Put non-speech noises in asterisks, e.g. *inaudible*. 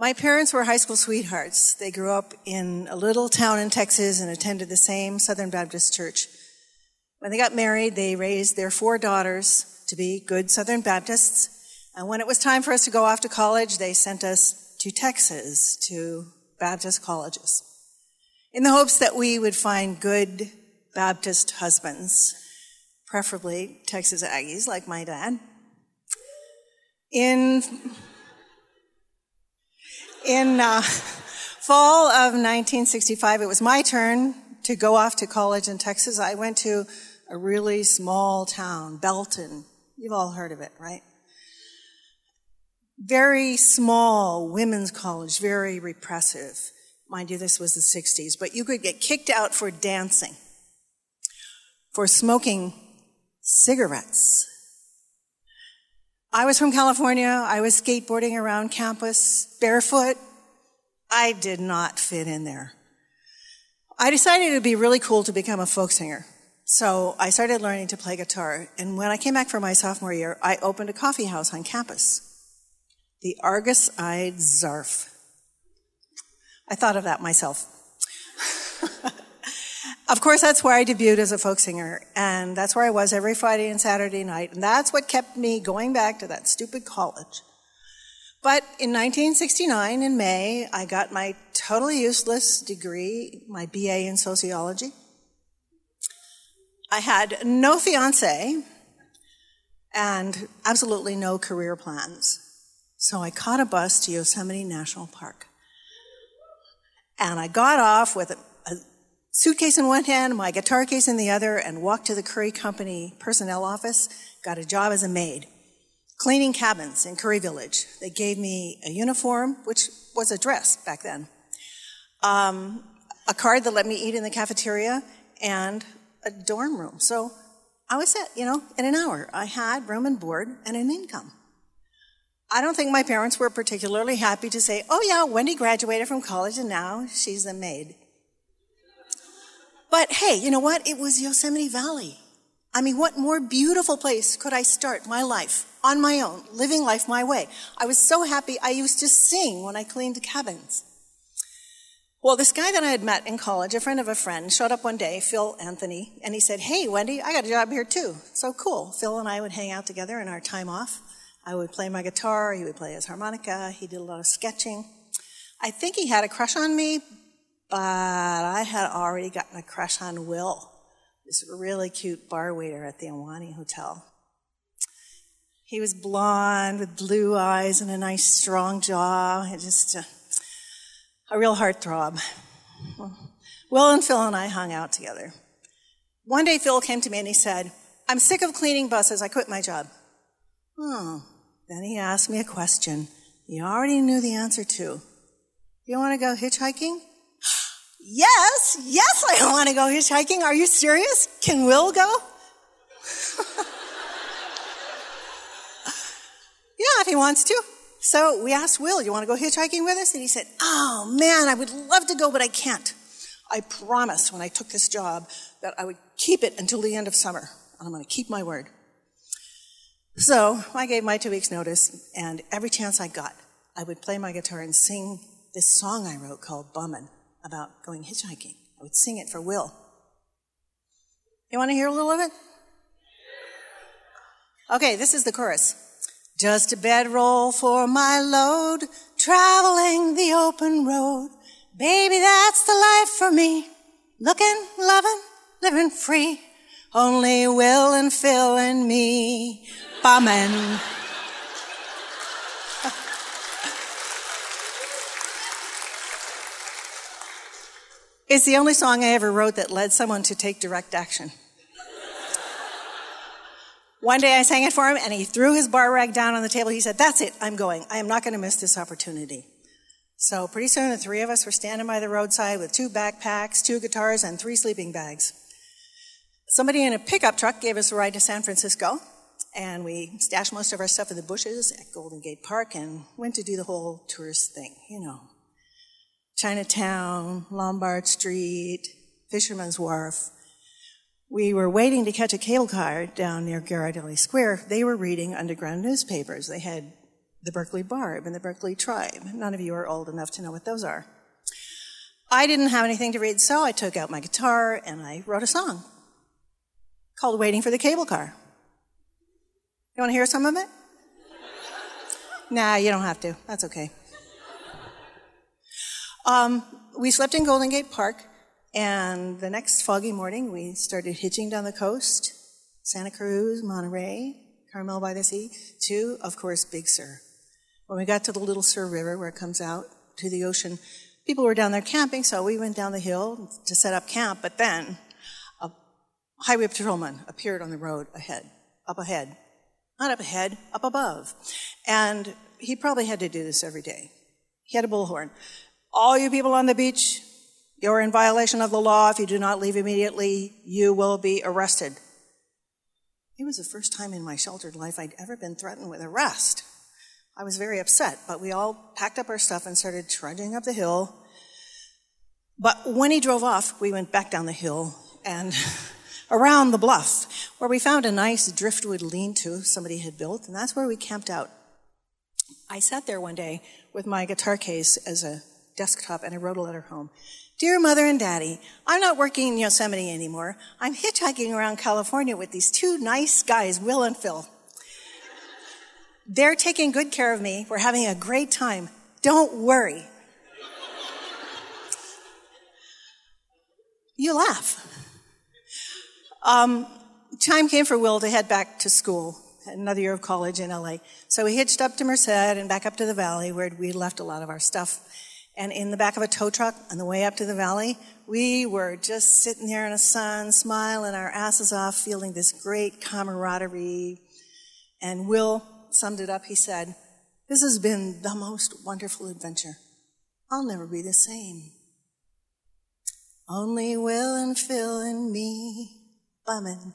My parents were high school sweethearts. They grew up in a little town in Texas and attended the same Southern Baptist church. When they got married, they raised their four daughters to be good Southern Baptists. And when it was time for us to go off to college, they sent us to Texas to Baptist colleges in the hopes that we would find good Baptist husbands, preferably Texas Aggies like my dad. In in uh, fall of 1965, it was my turn to go off to college in Texas. I went to a really small town, Belton. You've all heard of it, right? Very small women's college, very repressive. Mind you, this was the 60s, but you could get kicked out for dancing, for smoking cigarettes. I was from California. I was skateboarding around campus barefoot. I did not fit in there. I decided it would be really cool to become a folk singer. So I started learning to play guitar. And when I came back for my sophomore year, I opened a coffee house on campus. The Argus Eyed Zarf. I thought of that myself. *laughs* of course, that's where I debuted as a folk singer, and that's where I was every Friday and Saturday night, and that's what kept me going back to that stupid college. But in 1969, in May, I got my totally useless degree, my BA in sociology. I had no fiance and absolutely no career plans. So I caught a bus to Yosemite National Park. And I got off with a, a suitcase in one hand, my guitar case in the other, and walked to the Curry Company personnel office, got a job as a maid, cleaning cabins in Curry Village. They gave me a uniform, which was a dress back then, um, a card that let me eat in the cafeteria, and a dorm room. So I was set, you know, in an hour. I had room and board and an income. I don't think my parents were particularly happy to say, oh yeah, Wendy graduated from college and now she's a maid. But hey, you know what? It was Yosemite Valley. I mean, what more beautiful place could I start my life on my own, living life my way? I was so happy I used to sing when I cleaned cabins. Well, this guy that I had met in college, a friend of a friend, showed up one day, Phil Anthony, and he said, Hey, Wendy, I got a job here too. So cool. Phil and I would hang out together in our time off. I would play my guitar, he would play his harmonica, he did a lot of sketching. I think he had a crush on me, but I had already gotten a crush on Will, this really cute bar waiter at the Ahwahnee Hotel. He was blonde with blue eyes and a nice strong jaw, just a, a real heartthrob. Will and Phil and I hung out together. One day Phil came to me and he said, I'm sick of cleaning buses, I quit my job. Oh, then he asked me a question he already knew the answer to. You want to go hitchhiking? Yes, yes, I *laughs* want to go hitchhiking. Are you serious? Can Will go? *laughs* yeah, if he wants to. So we asked Will, you want to go hitchhiking with us? And he said, Oh man, I would love to go, but I can't. I promised when I took this job that I would keep it until the end of summer. And I'm going to keep my word. So I gave my two weeks notice, and every chance I got, I would play my guitar and sing this song I wrote called Bummin' about going hitchhiking. I would sing it for Will. You want to hear a little of it? Okay, this is the chorus. Just a bedroll for my load, traveling the open road. Baby, that's the life for me. Looking, loving, living free. Only Will and Phil and me bumming. It's the only song I ever wrote that led someone to take direct action. One day I sang it for him and he threw his bar rag down on the table. He said, That's it, I'm going. I am not going to miss this opportunity. So pretty soon the three of us were standing by the roadside with two backpacks, two guitars, and three sleeping bags. Somebody in a pickup truck gave us a ride to San Francisco and we stashed most of our stuff in the bushes at Golden Gate Park and went to do the whole tourist thing, you know. Chinatown, Lombard Street, Fisherman's Wharf. We were waiting to catch a cable car down near Ghirardelli Square. They were reading underground newspapers. They had the Berkeley Barb and the Berkeley Tribe. None of you are old enough to know what those are. I didn't have anything to read, so I took out my guitar and I wrote a song called Waiting for the Cable Car. You want to hear some of it? nah, you don't have to. That's okay. Um, we slept in Golden Gate Park, and the next foggy morning we started hitching down the coast Santa Cruz, Monterey, Carmel by the Sea, to, of course, Big Sur. When we got to the Little Sur River, where it comes out to the ocean, people were down there camping, so we went down the hill to set up camp, but then a highway patrolman appeared on the road ahead, up ahead. Not up ahead, up above. And he probably had to do this every day. He had a bullhorn. All you people on the beach, you're in violation of the law. If you do not leave immediately, you will be arrested. It was the first time in my sheltered life I'd ever been threatened with arrest. I was very upset, but we all packed up our stuff and started trudging up the hill. But when he drove off, we went back down the hill and *laughs* around the bluff, where we found a nice driftwood lean to somebody had built, and that's where we camped out. I sat there one day with my guitar case as a desktop and I wrote a letter home. Dear Mother and Daddy, I'm not working in Yosemite anymore. I'm hitchhiking around California with these two nice guys, Will and Phil. They're taking good care of me. We're having a great time. Don't worry. you laugh. Um, time came for Will to head back to school, another year of college in LA. So we hitched up to Merced and back up to the valley where we left a lot of our stuff. And in the back of a tow truck on the way up to the valley, we were just sitting there in the sun, smiling our asses off, feeling this great camaraderie. And Will summed it up. He said, This has been the most wonderful adventure. I'll never be the same. Only Will and Phil and me bumming